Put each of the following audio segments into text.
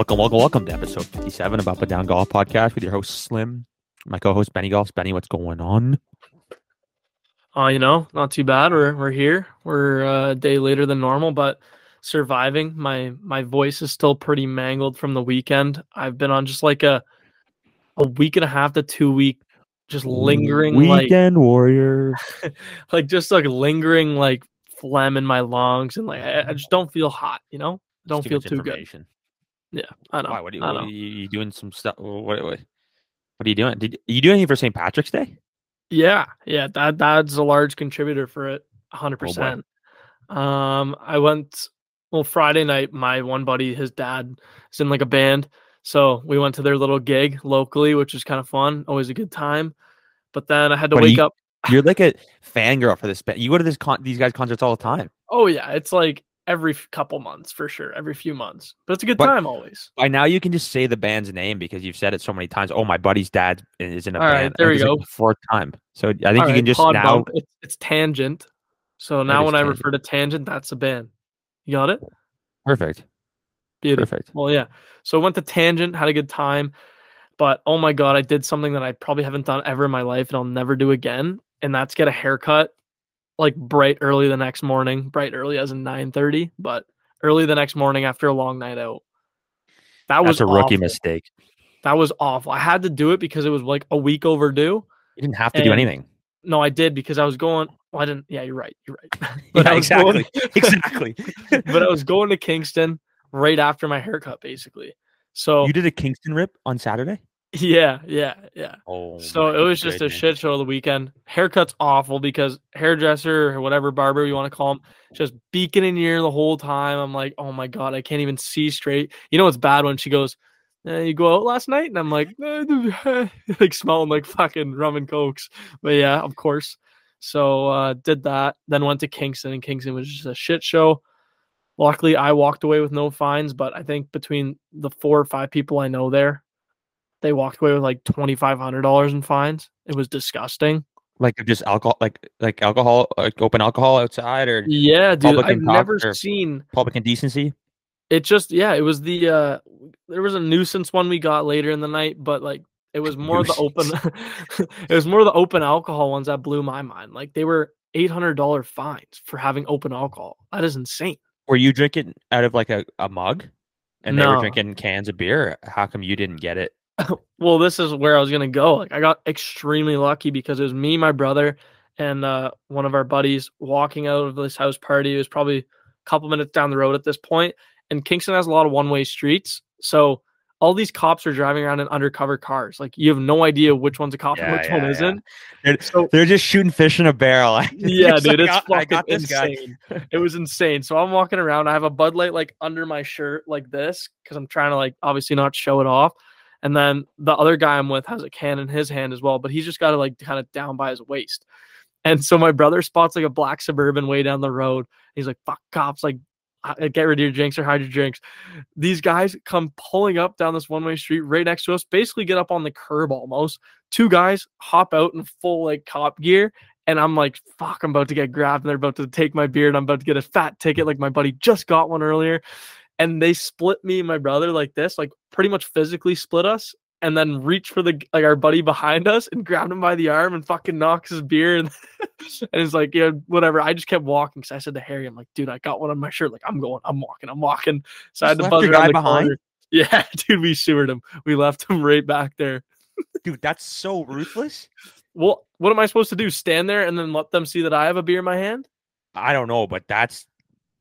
Welcome, welcome, welcome to episode 57 of Up and Down Golf Podcast with your host Slim, my co-host Benny Golf. Benny, what's going on? Uh, you know, not too bad. We're we're here. We're uh, a day later than normal, but surviving. My my voice is still pretty mangled from the weekend. I've been on just like a a week and a half to two week just lingering weekend warrior. like like just like lingering like phlegm in my lungs and like I, I just don't feel hot, you know? Don't feel too good. Yeah, I know. Why? What are you, what are you, doing? Some stuff? What, what, what are you doing? Did you do anything for St. Patrick's Day? Yeah, yeah, that that's a large contributor for it, Hundred oh, percent. Um, I went well Friday night. My one buddy, his dad is in like a band, so we went to their little gig locally, which was kind of fun. Always a good time. But then I had to wake you- up. You're like a fangirl for this. band. You go to this con- these guys concerts all the time. Oh yeah, it's like every couple months for sure, every few months. But it's a good But- time always. By now, you can just say the band's name because you've said it so many times. Oh, my buddy's dad is in a All right, band. there Like, we go. Fourth time. So I think All you right, can just now. It's, it's Tangent. So now when I refer to Tangent, that's a band. You got it? Perfect. Beautiful. Perfect. Well, yeah. So I went to Tangent, had a good time, but oh my god, I did something that I probably haven't done ever in my life, and I'll never do again, and that's get a haircut, like bright early the next morning, bright early as in nine thirty, but early the next morning after a long night out. That was That's a rookie awful. mistake. That was awful. I had to do it because it was like a week overdue. You didn't have to do anything. No, I did because I was going. Well, I didn't. Yeah, you're right. You're right. Yeah, I was going- exactly. exactly. but I was going to Kingston right after my haircut, basically. So you did a Kingston rip on Saturday. Yeah, yeah, yeah. Oh, So it was just a shit show the weekend. Haircut's awful because hairdresser or whatever barber you want to call him, just beacon in your ear the whole time. I'm like, oh my god, I can't even see straight. You know it's bad when she goes, eh, "You go out last night," and I'm like, "Eh, like smelling like fucking rum and cokes. But yeah, of course. So uh, did that. Then went to Kingston, and Kingston was just a shit show. Luckily, I walked away with no fines, but I think between the four or five people I know there, they walked away with like twenty five hundred dollars in fines. It was disgusting. like just alcohol, like like alcohol, like open alcohol outside or Yeah, dude. I've never seen public indecency. it. Just yeah, it was the uh there was a nuisance one we got later in the night, but like it was more the open. it was more of the open alcohol ones that blew my mind. Like they were eight hundred dollar fines for having open alcohol. That is insane. Were you drinking out of like a, a mug, and they were drinking cans of beer? How come you didn't get it? well, this is where I was gonna go. Like I got extremely lucky because it was me, my brother, and uh, one of our buddies walking out of this house party. It was probably a couple minutes down the road at this point. and Kingston has a lot of one-way streets, so all these cops are driving around in undercover cars. Like you have no idea which one's a cop and Yeah, which one yeah, yeah. isn't. They're, So they're just shooting fish in a barrel. yeah, dude, like, it's "Oh, I fucking got this guy. insane. it was insane. So I'm walking around. I have a Bud Light like under my shirt like this because I'm trying to like obviously not show it off. And then the other guy I'm with has a can in his hand as well, but he's just got it like kind of down by his waist. And so my brother spots like a black suburban way down the road. He's like, "Fuck cops!" Like, get rid of your drinks or hide your drinks. These guys come pulling up down this one way street right next to us, basically get up on the curb almost. Two guys hop out in full like cop gear and I'm like, fuck, I'm about to get grabbed, and they're about to take my beer, and I'm about to get a fat ticket, like my buddy just got one earlier. And they split me and my brother like this, like pretty much physically split us, and then reach for the like our buddy behind us and grabbed him by the arm and fucking knocks his beer and and it's like, yeah, whatever. I just kept walking because I said to Harry, I'm like, dude, I got one on my shirt. Like, I'm going, I'm walking, I'm walking. So I had to buzz around the behind? corner. Yeah, dude, we sewered him. We left him right back there. Dude, that's so ruthless. Well, what am I supposed to do? Stand there and then let them see that I have a beer in my hand? I don't know, but that's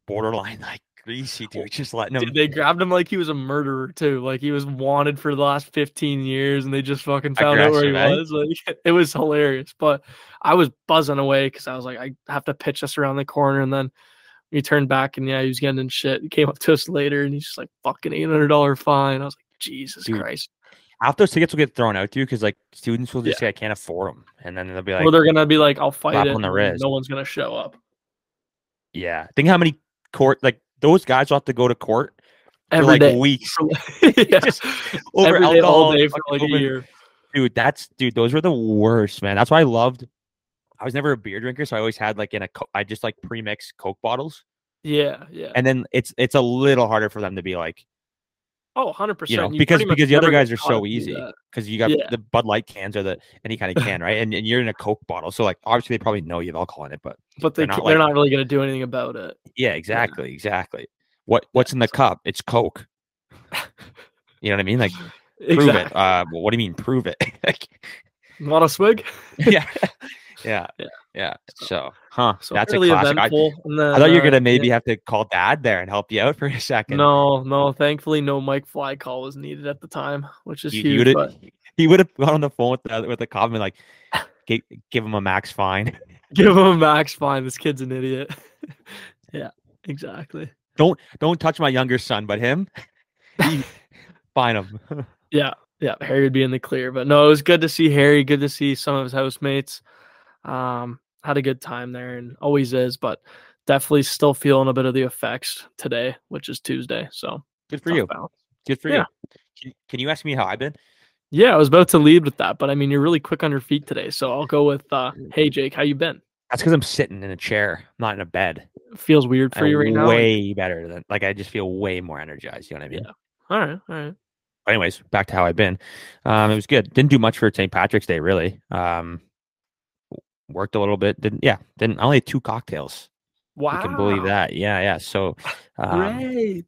borderline like greasy, dude. Just letting them. Dude, they grabbed him like he was a murderer too. Like he was wanted for the last 15 years and they just fucking found out where he was. Like it was hilarious. But I was buzzing away because I was like, I have to pitch us around the corner. And then he turned back and yeah, he was getting in shit. He came up to us later and he's just like fucking eight hundred dollar fine. I was like, Jesus Dude, Christ. half those tickets will get thrown out to you because like students will just Yeah. say I can't afford them, and then they'll be like, or they're gonna be like, I'll fight it. on the wrist. No one's gonna show up. yeah. Think how many court like those guys will have to go to court for Every like day. weeks yeah. just over Every day, all alcohol, day for like a year. Dude, that's dude. Those were the worst, man. That's why I loved. I was never a beer drinker, so I always had like in a. I just like pre-mix Coke bottles, Yeah, yeah. and then it's it's a little harder for them to be like, Oh, 100 percent. You know, because because the other guys are so easy because you got Yeah. the Bud Light cans or the any kind of can, right? And, and you're in a Coke bottle, so like obviously they probably know you have alcohol in it, but but they they're not they're like- not really going to do anything about it. yeah, exactly, exactly. What what's in the cup? It's Coke. You know what I mean? Like prove Exactly. it. Uh, well, what do you mean prove it? Like, Want a swig? yeah, yeah, Yeah. yeah. So, huh? So That's a classic. I, eventful. and then, I thought you were uh, gonna maybe yeah. have to call dad there and help you out for a second. No, no. Thankfully, no Mike Fly call was needed at the time, which is you, huge. he would have gone on the phone with the with the cop and like, give, give him a max fine. give him a max fine. This kid's an idiot. yeah, exactly. Don't don't touch my younger son, but him, fine him. Yeah, yeah. Harry would be in the clear, but no, it was good to see Harry. Good to see some of his housemates. Um, had a good time there, and always is, but definitely still feeling a bit of the effects today, which is Tuesday. So Good for you. balance. Good for Yeah. you. Can, can you ask me how I've been? Yeah, I was about to lead with that, but I mean, you're really quick on your feet today, so I'll go with, uh, "Hey Jake, how you been?" That's because I'm sitting in a chair, not in a bed. Feels weird for I'm you right now. way better than like I just feel way more energized. You know what I mean? Yeah. All right, all right. Anyways, back to how I've been. Um, it was good. Didn't do much for St. Patrick's Day really. Um, worked a little bit. Didn't yeah. Didn't I only had two cocktails. Wow, You can believe that. Yeah, yeah. So um,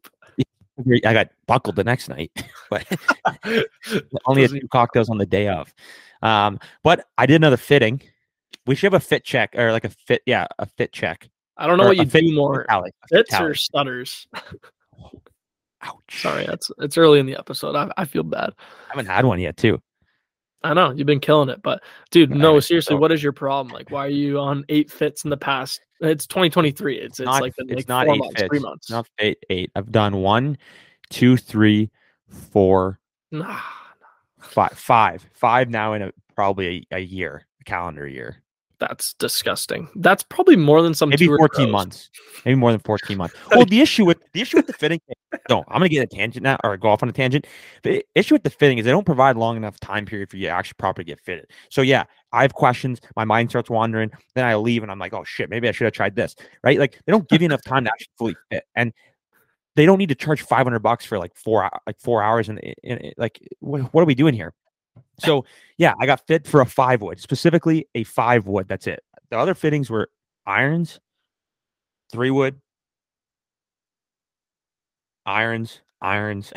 Great. I got buckled the next night, but only had two cocktails on the day of. Um, but I did another fitting. We should have a fit check or like a fit, yeah, a fit check. I don't know what you fit- do more. tally, Fits tally. or stutters? Ouch. Sorry, that's it's early in the episode. I, I feel bad. I haven't had one yet, too. I know you've been killing it, but dude, no, seriously, what is your problem? Like, why are you on eight fits in the past? It's 2023. It's it's not- like the it's like not four eight months, three months. Not eight, eight. I've done one, two, three, four, Nah, five, five, five now in a probably a, a year, a calendar year. That's disgusting. That's probably more than some maybe tour 14 pros. months. Maybe more than 14 months. Well the issue with the issue with the fitting no i'm gonna get a tangent now or go off on a tangent. The issue with the fitting is they don't provide long enough time period for you to actually properly get fitted. So yeah i have questions my mind starts wandering then i leave and i'm like oh shit maybe i should have tried this right? Like they don't give you enough time to actually fully fit and they don't need to charge 500 bucks for like four like four hours and like what, what are we doing here so yeah i got fit for a five wood specifically a five wood that's it the other fittings were irons three wood, irons, irons.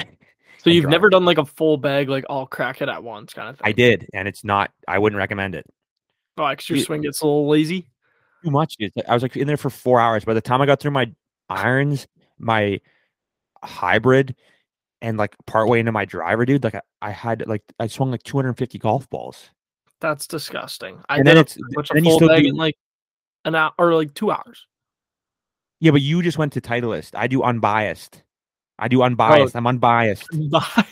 So you've never done like a full bag, like all crack it at once kind of thing. I did, and it's not. I wouldn't recommend it. Oh, because your swing gets a little lazy. Too much. I was like in there for four hours. By the time I got through my irons, my hybrid, and like partway into my driver, dude, like I, I had like I swung like 250 golf balls. That's disgusting. I And did then it's- much a full still bag do- in like an hour or like two hours. Yeah, but you just went to Titleist. I do unbiased. I do oh. unbiased. I'm unbiased. I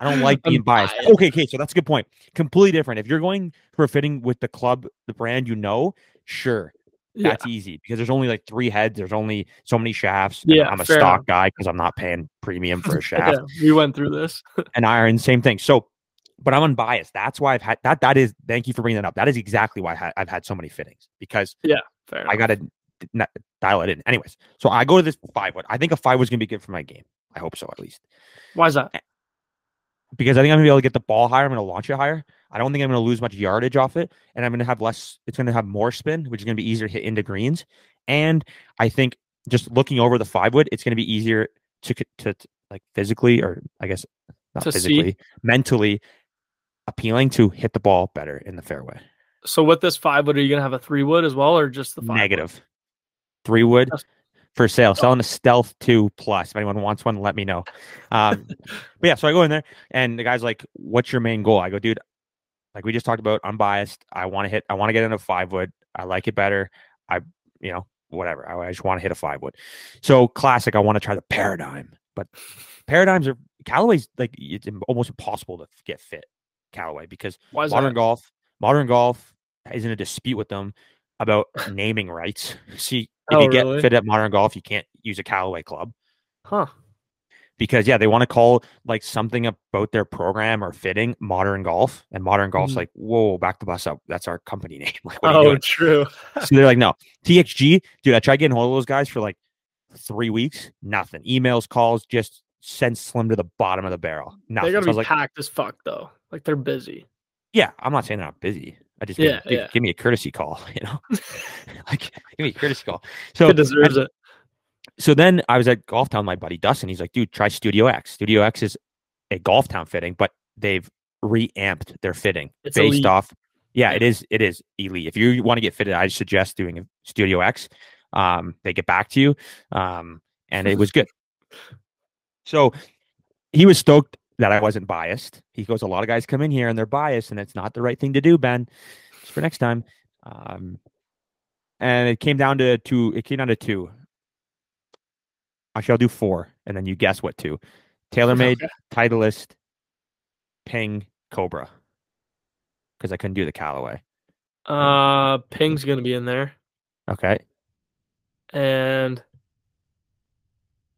I don't like being biased. Okay, okay, so that's a good point. Completely different. If you're going for a fitting with the club, the brand you know, sure, Yeah, that's easy because there's only like three heads. There's only so many shafts. Yeah, I'm a stock enough. guy because I'm not paying premium for a shaft yeah, we went through this. and iron. Same thing. So, but I'm unbiased. That's why I've had that. That is. Thank you for bringing that up. That is exactly why I had, I've had so many fittings because Fair I got to dial it in. Anyways, so I go to this five wood. I think a five was gonna be good for my game. I hope so at least Why is that? because I think I'm gonna be able to get the ball higher. I'm gonna launch it higher. I don't think I'm gonna lose much yardage off it, and I'm gonna have less. It's gonna have more spin, which is gonna be easier to hit into greens. And I think just looking over the five wood, it's gonna be easier to to, to like physically, or I guess not To see. physically, mentally appealing to hit the ball better in the fairway. So with this five wood, are you gonna have a three wood as well, or just the five? wood? Three wood That's- for sale. Selling a stealth two plus. If anyone wants one, let me know. Um, but yeah, so I go in there and the guy's like, What's your main goal? I go, dude, like we just talked about, unbiased. I want to hit, I want to get into five wood. I like it better. I, you know, whatever. I, I just want to hit a five wood. So classic, I want to try the paradigm. But paradigms are Callaway's like it's almost impossible to get fit Callaway because Why is modern that? golf, modern golf is in a dispute with them about naming rights. See, if Oh, you get really? fit at modern golf, you can't use a Callaway club Huh? Because yeah, they want to call like something about their program or fitting modern golf, and modern golf's Mhm. like, whoa, back the bus up. That's our company name. Like, what are you Oh, true. so they're like, no, TXG, dude. I tried getting hold of those guys for like three weeks, nothing. Emails, calls, just send Slim to the bottom of the barrel. Nothing. They gotta So be like, packed as fuck though. Like they're busy. yeah, I'm not saying they're not busy. I just Yeah, give, give, yeah. give me a courtesy call, you know, like give me a courtesy call. So It deserves it. So then I was at Golf Town, my buddy Dustin. He's like, dude, try Studio X. Studio X is a Golf Town fitting, but they've reamped their fitting It's based elite. off. Yeah, it is. It is elite. If you want to get fitted, I suggest doing a Studio X. Um, they get back to you, um, and it was good. So he was stoked that I wasn't biased. He goes, a lot of guys come in here and they're biased, and it's not the right thing to do, Ben. Just for next time. Um, and it came down to two. It came down to two. Actually, I'll do four, and then you guess what two. TaylorMade, Titleist, Ping, Cobra. Because I couldn't do the Callaway. Uh, Ping's gonna be in there, Okay. and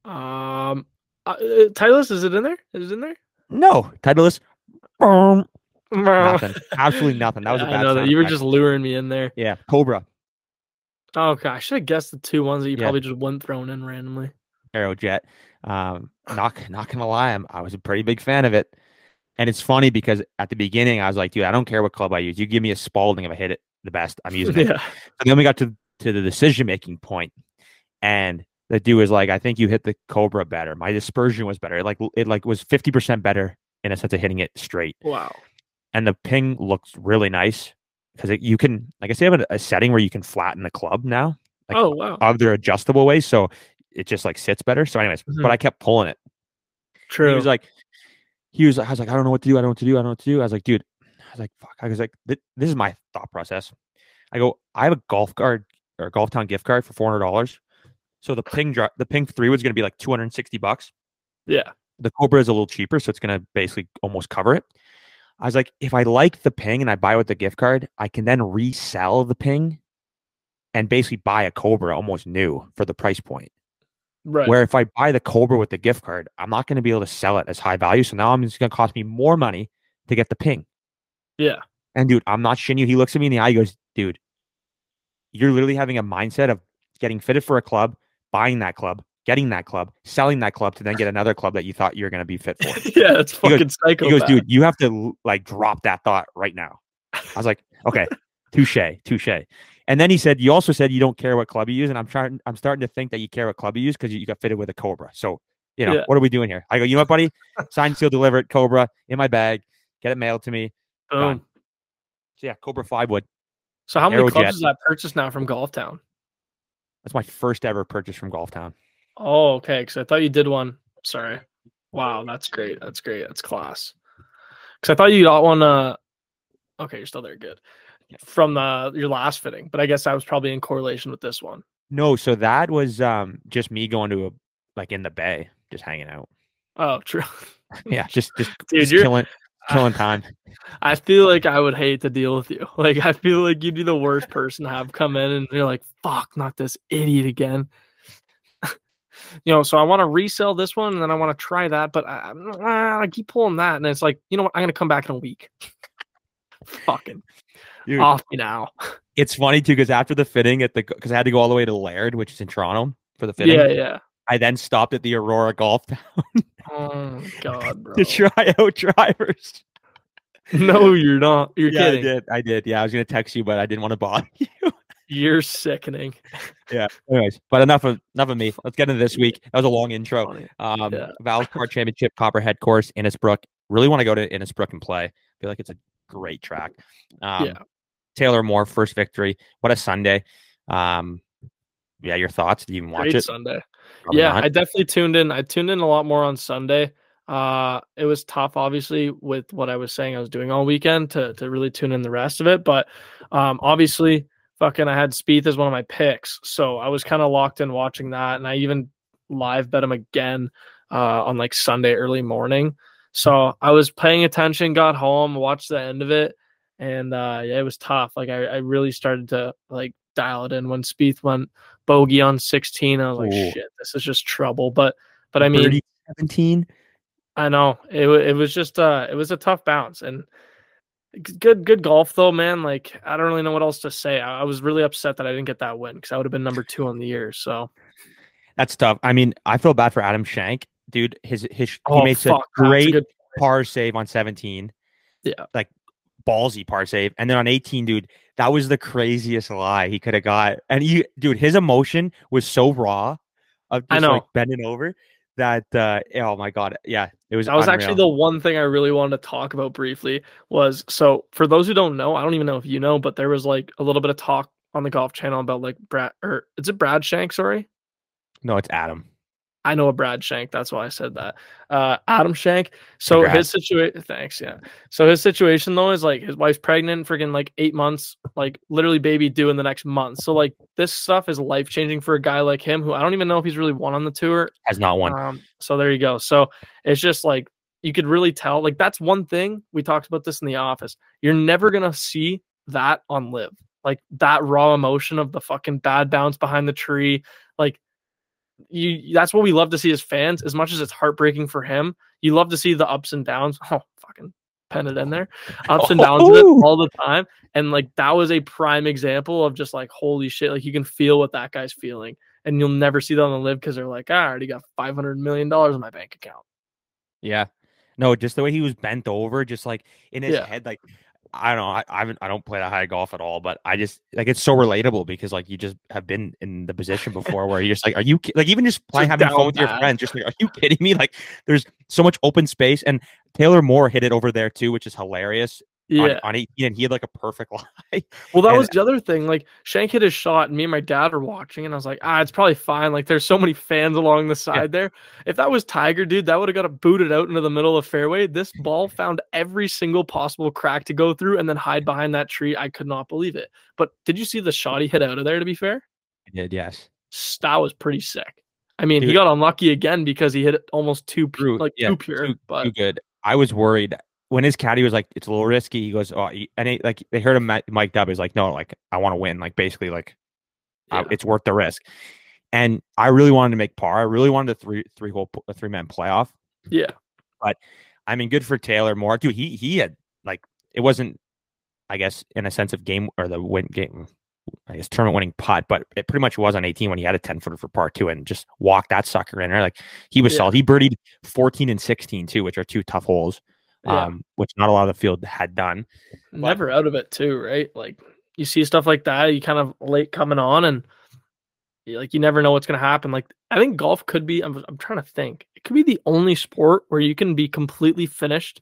um, uh, uh, Titleist is it in there? Is it in there? No, Titleist. boom, Nothing. Absolutely nothing. That was A bad I know that you were just luring me in there. yeah. Cobra, Oh, okay, I should have guessed the two ones that you Yeah. probably just went thrown in randomly. Aerojet. Um, not not gonna lie, I'm, I was a pretty big fan of it. And it's funny because at the beginning I was like, dude, I don't care what club I use. You give me a Spalding if I hit it the best. I'm using it. yeah, And then we got to to the decision making point, and the dude was like, "I think you hit the Cobra better. My dispersion was better. It like it like was fifty percent better in a sense of hitting it straight, wow. and the ping looks really nice because you can like I say, have a, a setting where you can flatten the club now, like oh wow, other adjustable ways, so it just like sits better. So, anyways, Mhm. but I kept pulling it. true. He was like, he was, I was like, I don't know what to do. I don't know what to do. I don't know what to do. I was like, dude, I was like, fuck. I was like, "Th- this is my thought process. I go, I have a golf card or a golf town gift card for four hundred dollars. So the ping dri- the ping three was going to be like two hundred and sixty bucks. yeah, The Cobra is a little cheaper, so it's going to basically almost cover it. I was like, if I like the ping and I buy with the gift card, I can then resell the ping and basically buy a Cobra almost new for the price point. Right. Where if I buy the Cobra with the gift card, I'm not going to be able to sell it as high value. So now I'm just going to cost me more money to get the ping. yeah, And dude, I'm not shitting you. He looks at me in the eye. He goes, dude, you're literally having a mindset of getting fitted for a club, buying that club, getting that club, selling that club to then get another club that you thought you were going to be fit for. yeah. It's goes- fucking psycho. He goes, dude, you have to like drop that thought right now. I was like, okay, touche, touche. And then he said, you also said you don't care what club you use, and I'm trying, I'm starting to think that you care what club you use because you, you got fitted with a Cobra. So, you know, Yeah. what are we doing here? I go, you know what, buddy? Sign, seal, deliver it, Cobra in my bag, get it mailed to me. Boom. So yeah, Cobra Five Wood. So how many Aerojet. clubs is that purchased now from Golf Town? That's my first ever purchase from Golf Town. Oh, okay. Because I thought you did one. Sorry. Wow, that's great. That's great. That's class. Because I thought you got one. Uh, okay, you're still there. Good. From the your last fitting, but I guess that was probably in correlation with this one. No, so that was um just me going to a like in the bay, just hanging out. Oh, true. Yeah, just just, Dude, just killing killing time. I feel like I would hate to deal with you. Like I feel like you'd be the worst person to have come in and you're like, fuck, not this idiot again. you know, so I want to resell this one and then I want to try that, but I, I keep pulling that, and it's like, you know what? I'm gonna come back in a week. Fucking Dude, off me now. it's funny too because after the fitting at the because I had to go all the way to Laird, which is in Toronto for the fitting. Yeah, yeah. I then stopped at the Aurora Golf Town Oh god, bro. to try out drivers. No, you're not. You're yeah, kidding. I did. I did. Yeah, I was gonna text you, but I didn't want to bother you. You're sickening. yeah. Anyways, but enough of enough of me. Let's get into this week. That was a long intro. Um, Yeah. Valspar Championship Copperhead Course, Innisbrook. Really want to go to Innisbrook and play. feel like it's a great track. Um, Yeah. Taylor Moore, first victory. What a Sunday. Um, yeah, your thoughts? Did you even watch Great it? Sunday. Probably yeah, not. I definitely tuned in. I tuned in a lot more on Sunday. Uh, it was tough, obviously, with what I was saying I was doing all weekend to to really tune in the rest of it. But um, obviously, fucking, I had Spieth as one of my picks, so I was kind of locked in watching that, and I even live bet him again uh, on like Sunday early morning. So I was paying attention, got home, watched the end of it, and uh, yeah, it was tough. Like I, I really started to like dial it in when Spieth went bogey on 16. I was like, Ooh. shit, this is just trouble. But but I mean, Birdie 17. I know it it was just uh it was a tough bounce and good good golf though, man. Like I don't really know what else to say. I, I was really upset that I didn't get that win because I would have been number two on the year. So That's tough. I mean, I feel bad for Adam Schenk. Dude, his his he Oh, made fuck, a that's a great par save on 17. Yeah. Like ballsy par save. And then on 18, dude, that was the craziest lie he could have got. And he dude, his emotion was so raw of I just know. like bending over that uh oh my god. Yeah. It was That was actually the one thing I really wanted to talk about briefly was so for those who don't know, I don't even know if you know, but there was like a little bit of talk on the golf channel about like Brad or is it Brad Shank, sorry? No, it's Adam. I know a Brad Shank. That's why I said that. Uh, Adam Schenk. So Congrats. his situation. Thanks. Yeah. So his situation though is like his wife's pregnant, freaking like eight months, like literally baby due in the next month. So like this stuff is life changing for a guy like him, who I don't even know if he's really won on the tour. Has not won. Um, so there you go. So it's just like you could really tell. Like that's one thing we talked about this in the office. You're never gonna see that on LIV. Like that raw emotion of the fucking bad bounce behind the tree. Like you that's what we love to see as fans, as much as it's heartbreaking for him. You love to see the ups and downs. Oh fucking pen it in there. Ups and downs Oh. all the time. And like that was a prime example of just like holy shit. Like you can feel what that guy's feeling. And you'll never see that on the LIV because they're like, ah, I already got five hundred million dollars in my bank account. Yeah. No, just the way he was bent over, just like in his Yeah. head, like I don't know. I, I haven't I don't play that high golf at all, but I just like it's so relatable because like you just have been in the position before where you're just like, are you ki-" like even just playing having down fun with your friends, just like, are you kidding me? Like there's so much open space and Taylor Moore hit it over there too, which is hilarious. Yeah. On, on 18, and he had like a perfect lie. Well, that And- was the other thing. Like Schenk hit his shot, and me and my dad were watching, and I was like, ah, it's probably fine. Like there's so many fans along the side there. If that was Tiger, dude, that would have got it booted out into the middle of fairway. This ball found every single possible crack to go through and then hide behind that tree. I could not believe it. But did you see the shot he hit out of there? To be fair, I did, yes. That was pretty sick. I mean, he got unlucky again because he hit it almost too pu- True, like yeah, too pure. too- but too good. I was worried when his caddy was like, "It's a little risky." He goes, "Oh," and he, like they heard him mi- mic'd up. He's like, "No, like I want to win. Like basically, like yeah. it's worth the risk." And I really wanted to make par. I really wanted a three three hole a three man playoff. yeah, but I mean, good for Taylor Moore. Dude, he he had like it wasn't, I guess, in a sense of game or the win game. I guess tournament winning putt, but it pretty much was on 18 when he had a 10 footer for par two and just walked that sucker in there. Like he was Yeah. solid. He birdied 14 and 16 too, which are two tough holes, yeah. um, which not a lot of the field had done. never out of it too, right? Like you see stuff like that, you kind of late coming on, and like you never know what's gonna happen. Like I think golf could be. I'm, I'm trying to think. It could be the only sport where you can be completely finished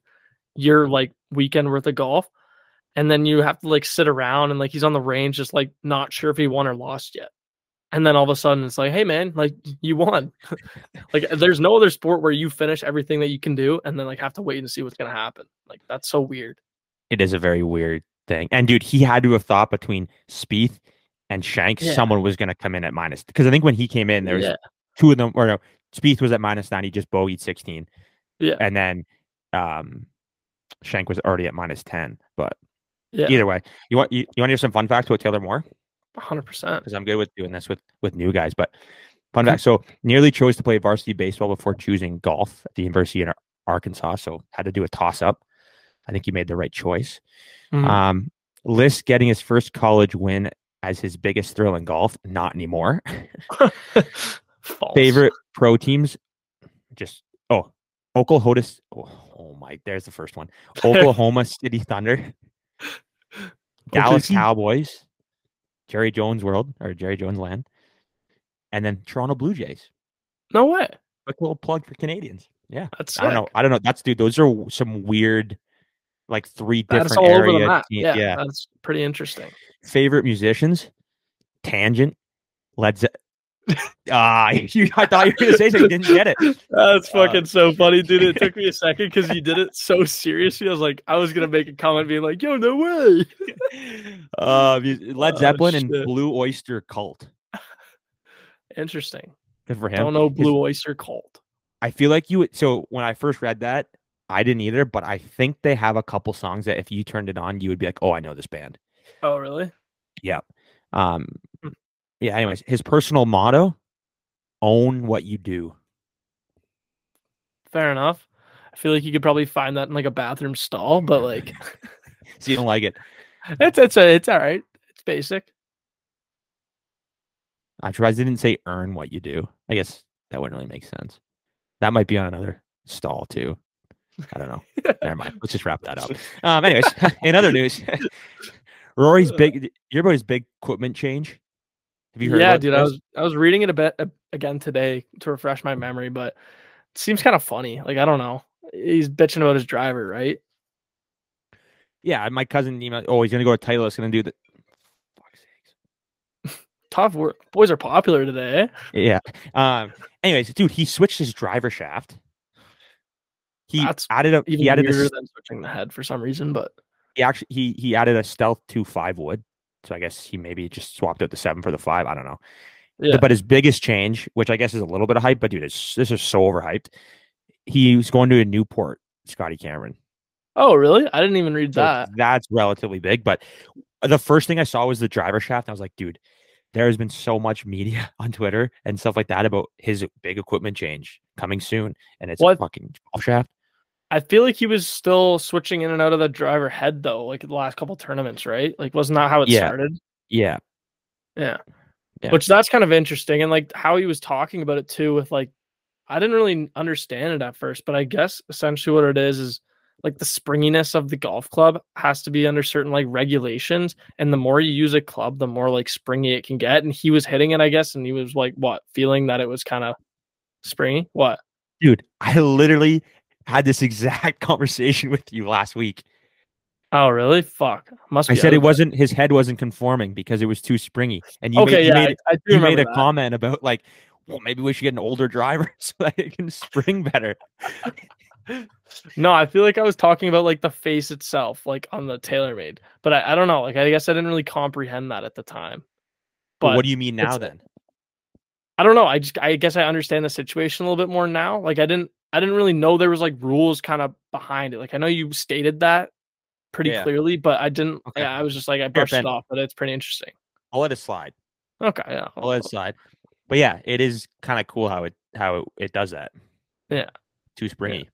your like weekend worth of golf, and then you have to like sit around and like he's on the range, just like not sure if he won or lost yet. And then all of a sudden it's like, hey man, like you won. like there's no other sport where you finish everything that you can do and then like have to wait and see what's gonna happen. Like that's so weird. It is a very weird thing. And dude, he had to have thought between Spieth and Schenk, Yeah. someone was going to come in at minus because I think when he came in, there was Yeah. two of them, or no, Spieth was at minus nine. He just bogeyed 16. Yeah. And then um, Schenk was already at minus 10. But Yeah. either way, you want you, you want to hear some fun facts about Taylor Moore? Hundred percent. Because I'm good with doing this with with new guys. But fun fact: so nearly chose to play varsity baseball before choosing golf at the University of Arkansas. So had to do a toss up. I think he made the right choice. Mhm. Um, List getting his first college win as his biggest thrill in golf. Not anymore. Favorite pro teams? Just oh, Oklahoma. Oh, oh my, there's the first one. Oklahoma City Thunder, Dallas? Cowboys, Jerry Jones World or Jerry Jones Land, and then Toronto Blue Jays. No way. Quick little plug for Canadians. Yeah, That's I don't know. I don't know. That's dude. Those are some weird, like three That's different the area. Yeah, yeah. that's pretty interesting. Favorite musicians? Tangent, Led Ze- Ah, you, I thought you were gonna say something. Didn't get it. That's Uh, fucking so funny, dude. It took me a second because you did it so seriously. I was like, I was gonna make a comment being like, "Yo, no way." Uh, Led Oh, Zeppelin and. Blue Oyster Cult. Interesting. Good for him. Don't know His- Blue Oyster Cult. I feel like you. would- So when I first read that, I didn't either. But I think they have a couple songs that if you turned it on, you would be like, "Oh, I know this band." Oh, really? Um, Hmm. Yeah. Anyways, his personal motto: "Own what you do." Fair enough. I feel like you could probably find that in like a bathroom stall, but like, So you don't like it? it's it's a, it's all right. It's basic. I'm surprised they didn't say "earn what you do." I guess that wouldn't really make sense. That might be on another stall too. I don't know. Never mind. Let's just wrap that up. Um, anyways, in other news, Rory's big. Your boy's big equipment change. Have you heard? Yeah, dude. This? I was I was reading it a bit again today to refresh my memory, but it seems kind of funny. Like I don't know. He's bitching about his driver, right? Yeah, my cousin emailed. Oh, he's gonna go to Titleist, gonna do the. Tough work. Boys are popular today. Eh? Yeah. Um. Anyways, dude, he switched his driver shaft. He That's added a. He added a, than switching the head for some reason, but he actually he he added a stealth two five wood. So I guess he maybe just swapped out the seven for the five. I don't know. Yeah. But his biggest change, which I guess is a little bit of hype, but dude, this is so overhyped. He's going to a Newport, Scotty Cameron. Oh, really? I didn't even read so that. That's relatively big. But the first thing I saw was the driver shaft. I was like, dude, there has been so much media on Twitter and stuff like that about his big equipment change coming soon. And it's what? a fucking shaft. I feel like he was still switching in and out of the driver head though, like the last couple tournaments, right? Like wasn't that how it yeah. started? Yeah. yeah. Yeah. Which that's kind of interesting. And like how he was talking about it too, with like I didn't really understand it at first, but I guess essentially what it is is like the springiness of the golf club has to be under certain like regulations. And the more you use a club, the more like springy it can get. And he was hitting it, I guess, and he was like what, feeling that it was kind of springy? What? Dude, I literally had this exact conversation with you last week. Oh, really? Fuck. Must I said it wasn't his head wasn't conforming because it was too springy. And you okay, made, yeah, you made, I, I you made a that. comment about like, well, maybe we should get an older driver so that it can spring better. no, I feel like I was talking about like the face itself, like on the TaylorMade. But I, I don't know. Like I guess I didn't really comprehend that at the time. But what do you mean now then? I don't know. I just I guess I understand the situation a little bit more now. Like I didn't I didn't really know there was like rules kind of behind it. Like I know you stated that pretty yeah. clearly, but I didn't. Okay. Yeah, I was just like I brushed it off, but it's pretty interesting. I'll let it slide. Okay, yeah, I'll, I'll let it slide. But yeah, it is kind of cool how it how it, it does that. Yeah, too springy.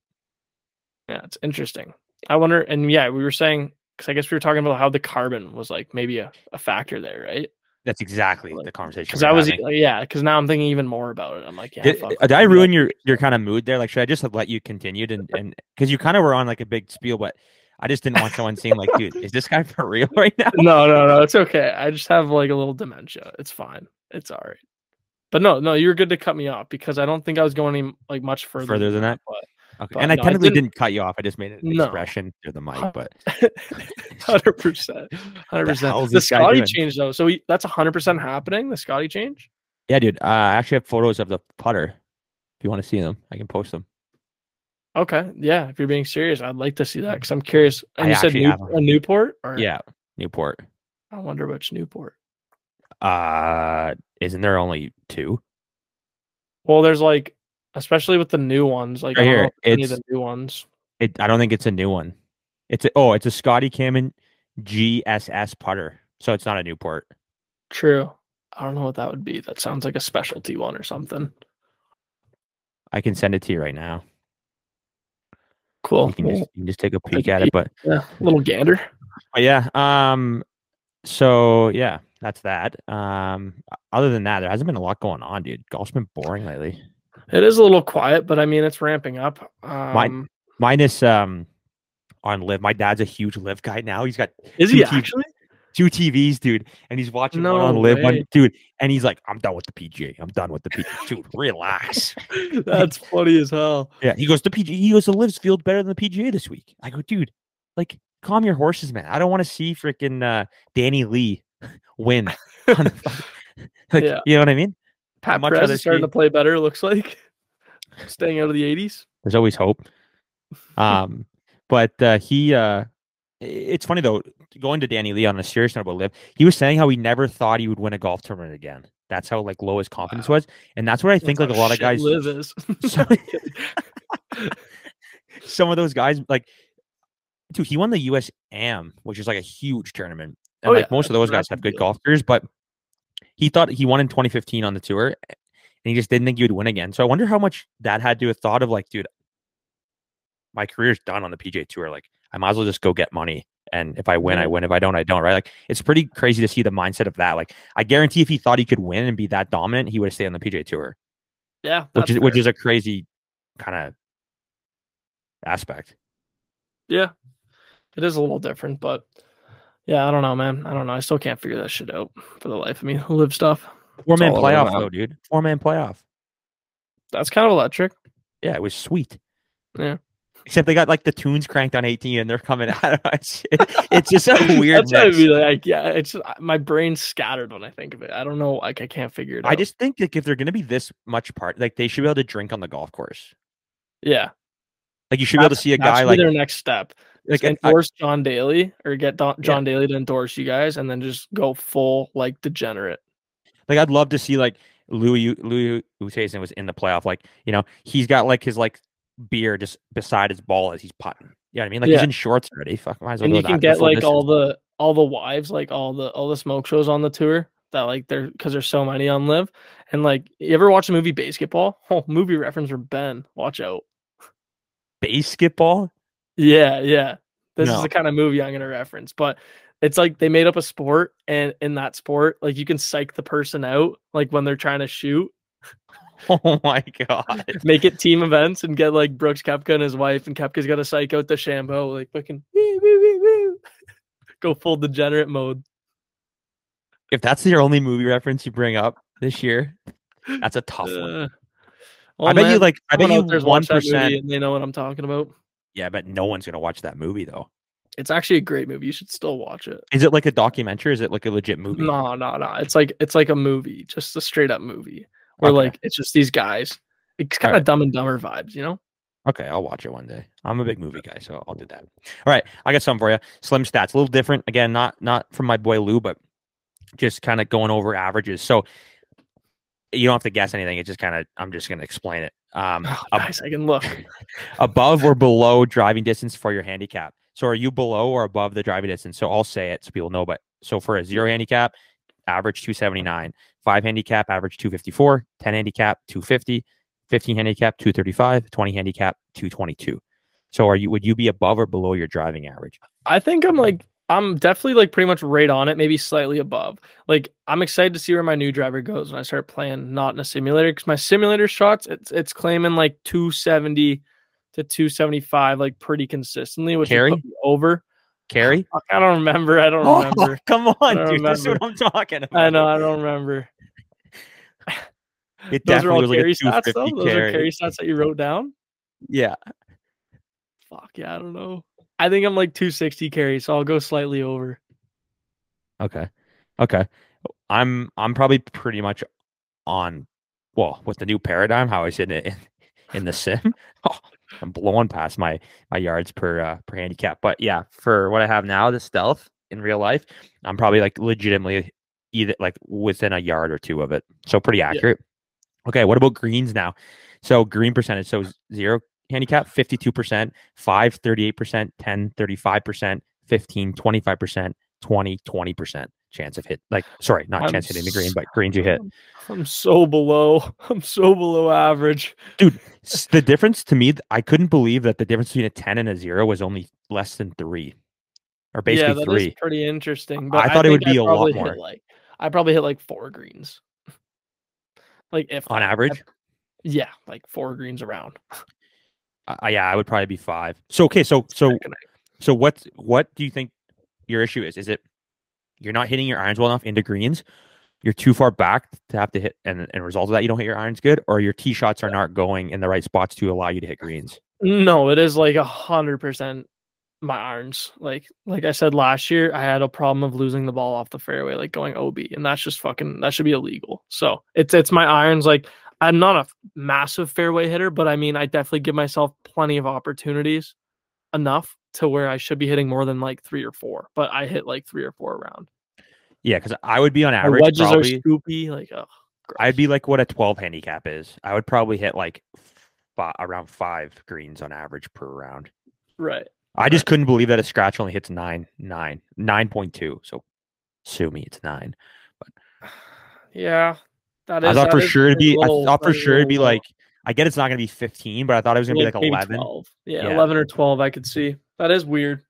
Yeah. yeah, it's interesting. I wonder, and yeah, we were saying because I guess we were talking about how the carbon was like maybe a, a factor there, right? That's exactly like, the conversation. Because I was, like, yeah, because now I'm thinking even more about it. I'm like, yeah. Did, did I ruin your your kind of mood there? Like, should I just have let you continue and and because you kind of were on like a big spiel, but I just didn't want someone seeing like, dude, is this guy for real right now? No, no, no, it's okay. I just have like a little dementia. It's fine. It's all right. But no, no, you're good to cut me off because I don't think I was going any like much further. Further than that. But Okay. But and I technically I didn't, didn't, cut you off. I just made an no. expression through the mic, but hundred percent, hundred percent. The Scotty change though, so we, that's hundred percent happening. The Scotty change. Yeah, dude. Uh, I actually have photos of the putter. If you want to see them, I can post them. Okay. Yeah. If you're being serious, I'd like to see that because I'm curious. And I you said New, a Newport? Or? Yeah, Newport. I wonder which Newport. Uh, isn't there only two? Well, there's like especially with the new ones. Like right here, it's the new ones. It. I don't think it's a new one. It's a, oh, it's a Scotty Cameron GSS putter, so it's not a Newport. True. I don't know what that would be. That sounds like a specialty one or something. I can send it to you right now. Cool. You can, just, you can just take a peek at it, but yeah, little gander. But yeah. Um. So yeah, that's that. Um. Other than that, there hasn't been a lot going on, dude. Golf's been boring lately. It is a little quiet, but I mean it's ramping up. Um, mine, minus um on LIV. My dad's a huge LIV guy now. He's got is he actually two TVs, dude, and he's watching no one on LIV, one, dude, and he's like, "I'm done with the PGA. I'm done with the PGA, dude. Relax." That's funny as hell. Yeah, he goes the PGA. He goes the LIV's field better than the PGA this week. I go, dude, like calm your horses, man. I don't want to see freaking uh, Danny Lee win. like, yeah. you know what I mean? Pat much Perez is starting to play better. Looks like staying out of the 80s. There's always hope. Um, but uh, he, uh, it's funny though. Going to Danny Lee on a serious note about LIV, he was saying how he never thought he would win a golf tournament again. That's how like low his confidence wow. was, and that's what I think. That's like a lot of guys, is. some, of those guys, like, dude, he won the US Am, which is like a huge tournament, and oh, like yeah. most of those guys have good golf careers, but he thought he won in 2015 on the tour and he just didn't think he would win again. So I wonder how much that had to have thought of like, dude, my career's done on the PGA tour. Like I might as well just go get money. And if I win, I win. If I don't, I don't. Right? Like it's pretty crazy to see the mindset of that. Like I guarantee, if he thought he could win and be that dominant, he would have stayed on the PGA tour. Yeah, which is fair. which is a crazy kind of aspect. Yeah, it is a little different, but yeah, I don't know, man. I don't know. I still can't figure that shit out for the life of me. LIV stuff. Four man playoff though, dude. Four man playoff. That's kind of electric. Yeah, it was sweet. Yeah. Except they got like the tunes cranked on 18 and they're coming out. of it. it's just a weird. That's I mix. mean. Like, yeah, it's my brain's scattered when I think of it. I don't know. Like, I can't figure it out. I just think like if they're gonna be this much part, like they should be able to drink on the golf course. yeah. Like you should be able to see a guy like their next step. Like Like I- John Daly or get Don, John Daly to endorse you guys, and then just go full like degenerate. like I'd love to see like Louis Louis Oosthuizen was in the playoff. Like you know he's got like his like beer just beside his ball as he's putting. You know what I mean? Like he's in shorts already. Fuck, might as well and you can get like all the all the wives, like all the all the smoke shows on the tour that like they're because there's so many on LIV. And like, you ever watch the movie Basketball? Oh, movie reference for Ben. Watch out. basketball. Yeah, yeah. This is No. the kind of movie I'm gonna reference, but it's like they made up a sport, and in that sport, like you can psych the person out, like when they're trying to shoot, Oh my god! make it team events, and get like Brooks Koepka and his wife, and Koepka's got to psych out the Shambo, like fucking woo, woo, woo. go full degenerate mode. If that's your only movie reference you bring up this year, that's a tough one. Uh, I well, bet you like I bet you there's one watched that movie percent. and they know what I'm talking about. Yeah, but no one's gonna watch that movie though. It's actually a great movie. You should still watch it. Is it like a documentary? Is it like a legit movie? No, no, no. It's like it's like a movie, just a straight up movie. Where Okay. like it's just these guys. It's kind of Alright. dumb and dumber vibes, you know? Okay, I'll watch it one day. I'm a big movie guy, so I'll do that. All right, I got something for you. Slim stats, a little different. Again, not not from my boy Lou, but just kind of going over averages. So you don't have to guess anything. It's just kind of I'm just gonna explain it. Um, Oh, ab- nice. I can look. above or below driving distance for your handicap. So are you below or above the driving distance? So I'll say it so people know. But so for a zero handicap, average 279. Five handicap, average 254. 10 handicap, 250. 15 handicap, 235. 20 handicap, 222. So are you would you be above or below your driving average? I think I'm like I'm definitely like pretty much right on it, maybe slightly above. Like I'm excited to see where my new driver goes when I start playing not in a simulator because my simulator shots it's it's claiming like 270 to 275 like pretty consistently, which would Carry? over. Carry? Fuck, I don't remember. I don't oh, remember. come on, don't dude. This is what. I'm talking about. I know. I don't remember. It Those are all was like carry stats, though. 250 Those are carry. carry stats that you wrote down. Yeah. Fuck yeah, I don't know. I think I'm like 260 carry, so I'll go slightly over. Okay. Okay. I'm I'm probably pretty much on well with the new paradigm how I said it in, in the sim. Oh, I'm blowing past my my yards per uh, per handicap. But yeah, for what I have now, the stealth in real life, I'm probably like legitimately either like within a yard or two of it. So pretty accurate. Okay, what about greens now? So green percentage, so zero handicap, 52%, 5, 38%, 10, 35%, 15, 25%, 20, 20% chance of hit. Like, sorry, not I'm chance hitting the green, but greens you hit. I'm so below. I'm so below average. dude. The difference to me, I couldn't believe that the difference between a 10 and a zero was only less than three or yeah, basically is three. pretty interesting. But I But thought it would think be a lot more. Like I probably hit like four greens. Like if On that. I- average, yeah, like four greens around. Uh, yeah, I would probably be five. So okay, so so so what what do you think your issue is? Is it you're not hitting your irons well enough into greens? You're too far back to have to hit, and and result of that, you don't hit your irons good, or your tee shots are not going in the right spots to allow you to hit greens. No, it is like a hundred percent my irons. Like like I said last year, I had a problem of losing the ball off the fairway, like going OB, and that's just fucking that should be illegal. So it's it's my irons. Like I'm not a massive fairway hitter, but I mean I definitely give myself plenty of opportunities, enough to where I should be hitting more than like three or four. But I hit like three or four around. Yeah, because I would be on My average wedges probably. are scoopy. Like oh, I'd be like what a 12 handicap is. I would probably hit like fi- around five greens on average per round. right. I just couldn't believe that a scratch only hits nine, nine, nine point two. So sue me, it's nine. But Yeah, that is. I thought for sure it'd a be. I thought for sure it'd be low. like. I get it's not gonna be fifteen, but I thought it was gonna be like maybe eleven. 12. Yeah, Yeah. 11 or 12 I could see. That is weird.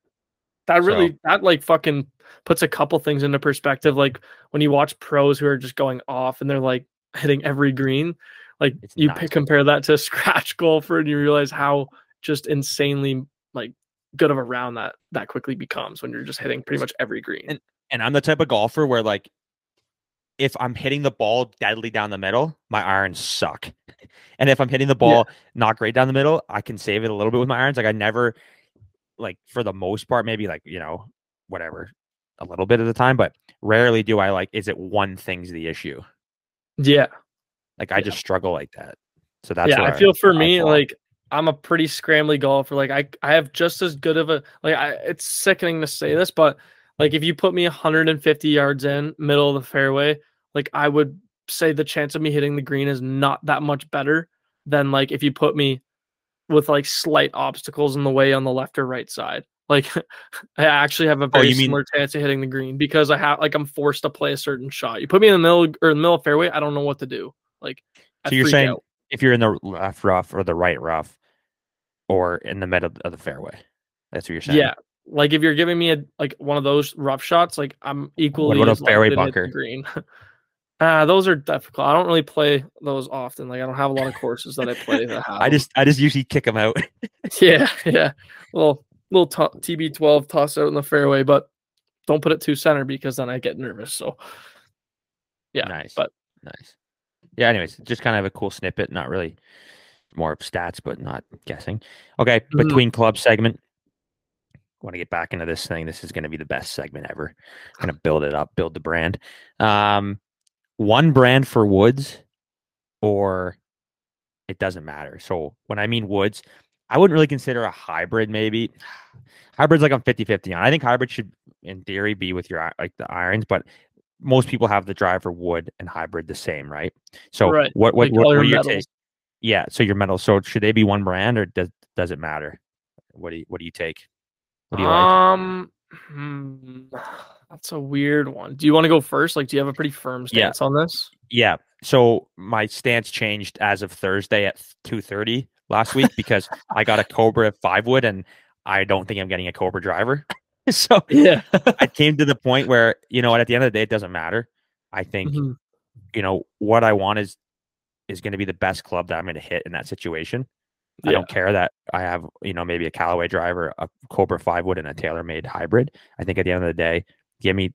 That So- really that like fucking puts a couple things into perspective like when you watch pros who are just going off and they're like hitting every green like It's you pick, compare that to scratch golfer and you realize how just insanely like good of a round that that quickly becomes when you're just hitting pretty much every green. And- and I'm the type of golfer where like if I'm hitting the ball deadly down the middle, my irons suck. And if I'm hitting the ball not great down the middle, I can save it a little bit with my irons. Like I never like for the most part, maybe like, you know, whatever, a little bit of the time, but rarely do I like is it one thing's the issue. yeah. Like I Yeah. just struggle like that. So that's yeah, I feel for I me fall. like I'm a pretty scrambly golfer. Like I I have just as good of a like I it's sickening to say mm. this, but like if you put me 150 yards in middle of the fairway, like I would say the chance of me hitting the green is not that much better than like if you put me with like slight obstacles in the way on the left or right side. Like I actually have a oh, very Oh, you mean- similar chance of hitting the green because I have like I'm forced to play a certain shot. You put me in the middle or in the middle of fairway, I don't know what to do. Like I So you're saying out. if you're in the left rough or the right rough or in the middle of the fairway. That's what you're saying. Yeah. Like if you're giving me a like one of those rough shots, like I'm equally what about a fairway to hit the bunker? green. uh those are difficult. I don't really play those often. Like I don't have a lot of courses that I play that. I just I just usually kick them out. yeah yeah little little t- TB12 toss out in the fairway, but don't put it too center because then I get nervous. So yeah, nice. but- nice. Yeah, anyways, just kind of a cool snippet, not really more of stats, but not guessing. Okay, Mhm. between club segment. Want to get back into this thing. This is going to be the best segment ever. I'm going to build it up, build the brand. Um, one brand for Woods, or it doesn't matter. So when I mean Woods, I wouldn't really consider a hybrid. Maybe hybrid's like I'm 50-50 on. I think hybrid should, in theory, be with your like the irons, but most people have the driver wood and hybrid the same, right? So Right, what what like what, what your do take? Yeah, so your metals. So should they be one brand or does does it matter? What do you what do you take? What do you like? um hmm, that's a weird one. Do you want to go first? Like do you have a pretty firm Yeah. stance on this? Yeah. So my stance changed as of Thursday at two thirty last week because I got a Cobra five wood and I don't think I'm getting a Cobra driver. so Yeah. I came to the point where you know what at the end of the day it doesn't matter. I think Mhm. you know what I want is is going to be the best club that I'm going to hit in that situation. I Yeah. don't care that I have you know maybe a Callaway driver, a Cobra five wood, and a TaylorMade hybrid. I think at the end of the day, give me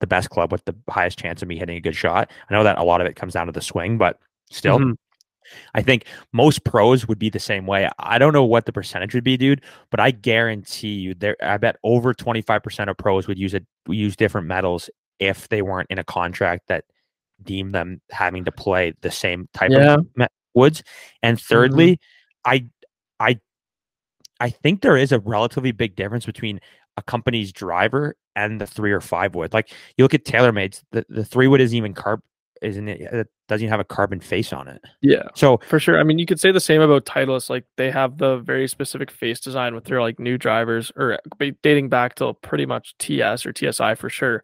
the best club with the highest chance of me hitting a good shot. I know that a lot of it comes down to the swing, but still, Mhm. I think most pros would be the same way. I don't know what the percentage would be, dude, but I guarantee you there I bet over 25% of pros would use it use different metals if they weren't in a contract that deemed them having to play the same type Yeah. of me- woods. And mm-hmm. thirdly, I I I think there is a relatively big difference between a company's driver and the three or five wood. Like you look at TaylorMade's, the, the three wood isn't even carb isn't it? It doesn't even have a carbon face on it. Yeah. So For sure. I mean, you could say the same about Titleist. Like they have the very specific face design with their like new drivers, or dating back to pretty much TS or TSI for sure.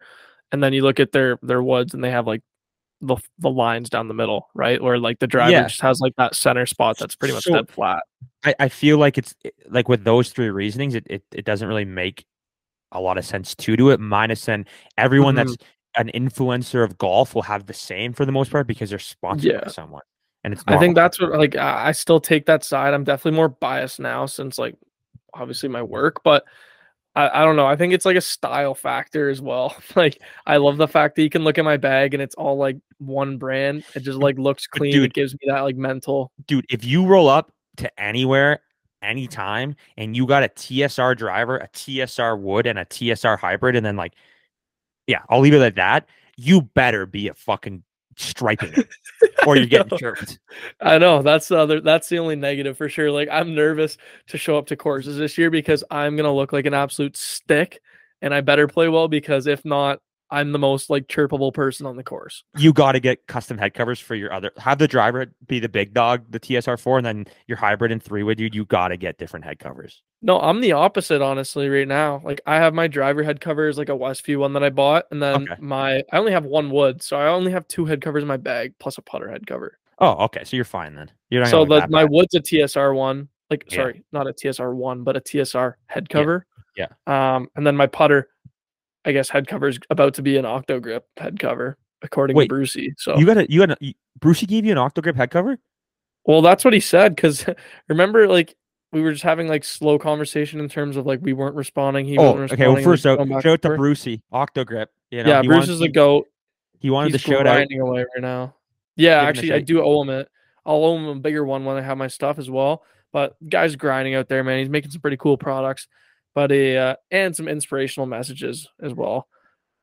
And then you look at their their woods, and they have like the the lines down the middle, right? Where like the driver Yeah. just has like that center spot that's pretty much So- dead flat. I, I feel like it's like with those three reasonings, it, it, it doesn't really make a lot of sense to do it. Minus then everyone Mhm. that's an influencer of golf will have the same for the most part because they're sponsored by someone. And it's I think that's what like I still take that side. I'm definitely more biased now since like obviously my work, but I, I don't know. I think it's like a style factor as well. Like I love the fact that you can look at my bag and it's all like one brand. It just like looks clean. dude- it gives me that like mental. dude, if you roll up to anywhere, anytime, and you got a TSR driver, a TSR wood, and a TSR hybrid, and then like, yeah, I'll leave it at that. You better be a fucking striping it, or you're getting chirped. I know that's the other that's the only negative for sure. Like I'm nervous to show up to courses this year because I'm gonna look like an absolute stick and I better play well because if not, I'm the most like chirpable person on the course. You got to get custom head covers for your other. Have the driver be the big dog, the TSR four, and then your hybrid and three wood. Dude, you got to get different head covers. No, I'm the opposite, honestly, right now. Like I have my driver head covers, like a Westview one that I bought, and then Okay. my I only have one wood, so I only have two head covers in my bag plus a putter head cover. Oh, okay, so you're fine then. You're not So the, my bad. wood's a TSR one, like Yeah. sorry, not a TSR one, but a TSR head Yeah, cover. yeah. Um, and then my putter, I guess head cover is about to be an Octo Grip head cover, according Wait, to Brucey. So You got a you got a Brucey gave you an Octogrip head cover? Well, that's what he said. Because remember, like we were just having like slow conversation in terms of like we weren't responding. He Oh, wasn't okay. Well, first out, uh, shout out to. Brucey Octogrip. You know, yeah, Bruce wanted- is the he- goat. He wanted He's to shout out. grinding away right now. Yeah, Give actually, I do owe him it. I'll owe him a bigger one when I have my stuff as well. But guy's grinding out there, man. He's making some pretty cool products, but uh, and some inspirational messages as well.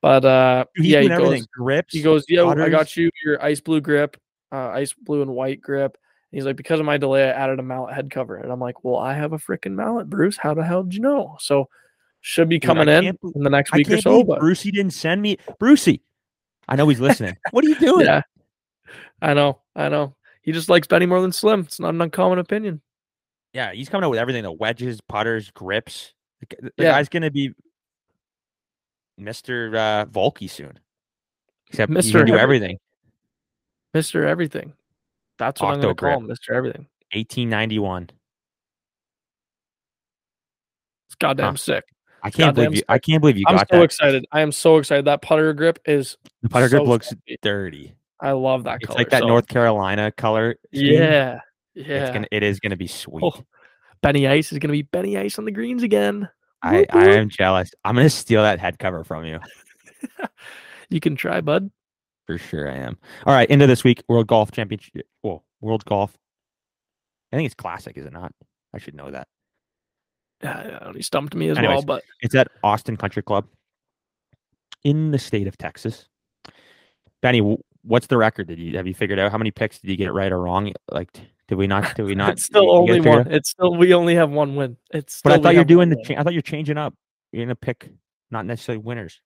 But uh, he's yeah, he goes, everything. Grips. he goes, yo, I got you your ice blue grip, uh, ice blue and white grip. And he's like, because of my delay, I added a mallet head cover. And I'm like, well, I have a freaking mallet, Bruce. How the hell did you know? So should be Dude, coming in can't in the next week or so. But Brucey didn't send me. Brucey, I know he's listening. what are you doing? yeah, I know, I know. He just likes Benny more than Slim. It's not an uncommon opinion. Yeah, he's coming out with everything: the wedges, putters, grips. The, the Yeah. guy's gonna be Mister uh, Vokey soon. Except Mr. gonna do Everything. Mr. Everything. That's what I'm going to call him, Mr. Everything. 1891. It's goddamn Huh. sick. I can't believe Goddamn you. I can't believe you I'm so that. excited. I am so excited. That putter grip is. The putter grip looks dirty. I love that It's color. It's like that so- North Carolina color. scheme. Yeah, It's yeah. gonna. It is gonna be sweet. Oh, Benny Ice is going to be Benny Ice on the greens again. I, I am jealous. I'm gonna steal that head cover from you You can try, bud. for sure. I am. All right, into this week World Golf Championship. Well, World Golf. I think it's classic, is it not? I should know that. Yeah, yeah, he stumped me as well, but It's at Austin Country Club in the state of Texas. Benny, what's the record? Did you have you figured out how many picks did you get right or wrong? Like, did we not? Did we not? it's still only it one. It's still we only have one win. It's still But I thought you're doing the. Cha- I thought you're changing up. You're gonna pick not necessarily winners.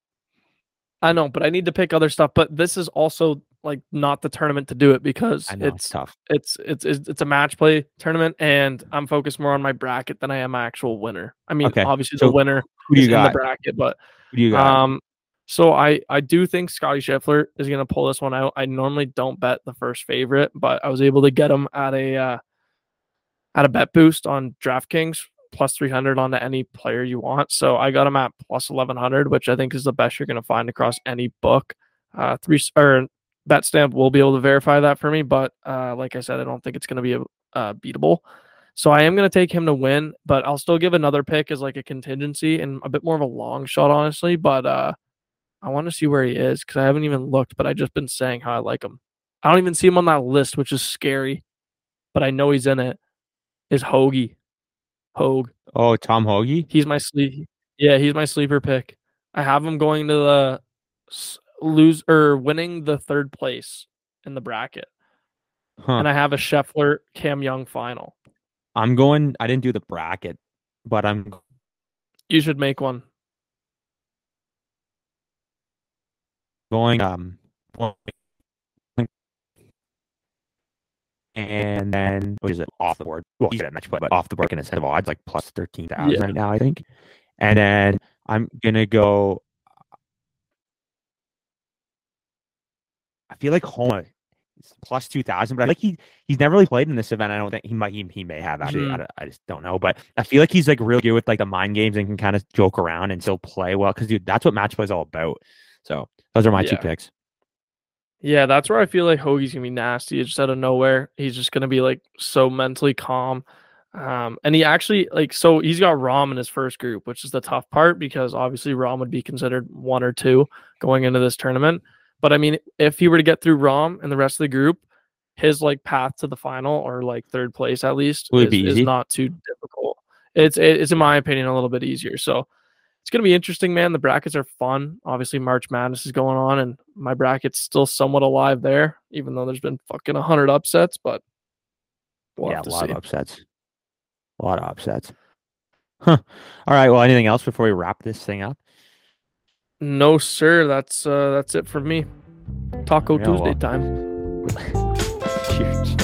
I know, but I need to pick other stuff. But this is also like not the tournament to do it because know it's it's tough. it's it's it's it's a match play tournament, and I'm focused more on my bracket than I am my actual winner. I mean, Okay, obviously so the winner Who do you in the bracket, but Who do you got? um, so I I do think Scotty Scheffler is gonna pull this one out. I normally don't bet the first favorite, but I was able to get him at a uh, at a bet boost on DraftKings plus 300 onto any player you want. So I got him at plus 1100, which I think is the best you're gonna find across any book. Uh, three or BetStamp will be able to verify that for me, but uh, like I said, I don't think it's gonna be uh, beatable. So I am going to take him to win, but I'll still give another pick as like a contingency and a bit more of a long shot, honestly. But uh, I want to see where he is because I haven't even looked, but I just been saying how I like him. I don't even see him on that list, which is scary, but I know he's in it. Is Hoagie, Hogue? oh, Tom Hoge. He's my sleep. Yeah, he's my sleeper pick. I have him going to the lose or winning the third place in the bracket, Huh. and I have a Scheffler Cam Young final. I'm going. I didn't do the bracket, but I'm You should make one. Going. Um, and then what is it off the board? Well, he's at match play, but off the board in instead of odds like plus thirteen thousand Yeah. right now, I think. And then I'm gonna go. I feel like Homa is plus two thousand, but I think he he's never really played in this event. I don't think he might he, he may have actually. I, Mhm. don't- I just don't know, but I feel like he's like real good with like the mind games and can kind of joke around and still play well because dude, that's what match play is all about. So those are my two picks. Yeah, that's where I feel like Hoge's gonna be nasty. Just out of nowhere, he's just gonna be like so mentally calm. Um, and he actually like so he's got Rahm in his first group, which is the tough part because obviously Rahm would be considered one or two going into this tournament. But I mean, if he were to get through Rahm and the rest of the group, his like path to the final or like third place at least is, is not too difficult. It's it's in my opinion a little bit easier. So it's gonna be interesting, man. The brackets are fun. Obviously, March Madness is going on, and my bracket's still somewhat alive there, even though there's been fucking hundred upsets. But we'll yeah, a lot see. of upsets. A lot of upsets. Huh. All right. Well, anything else before we wrap this thing up? No, sir. That's uh, that's it for me. Taco Yeah, Tuesday well. time. Cheers.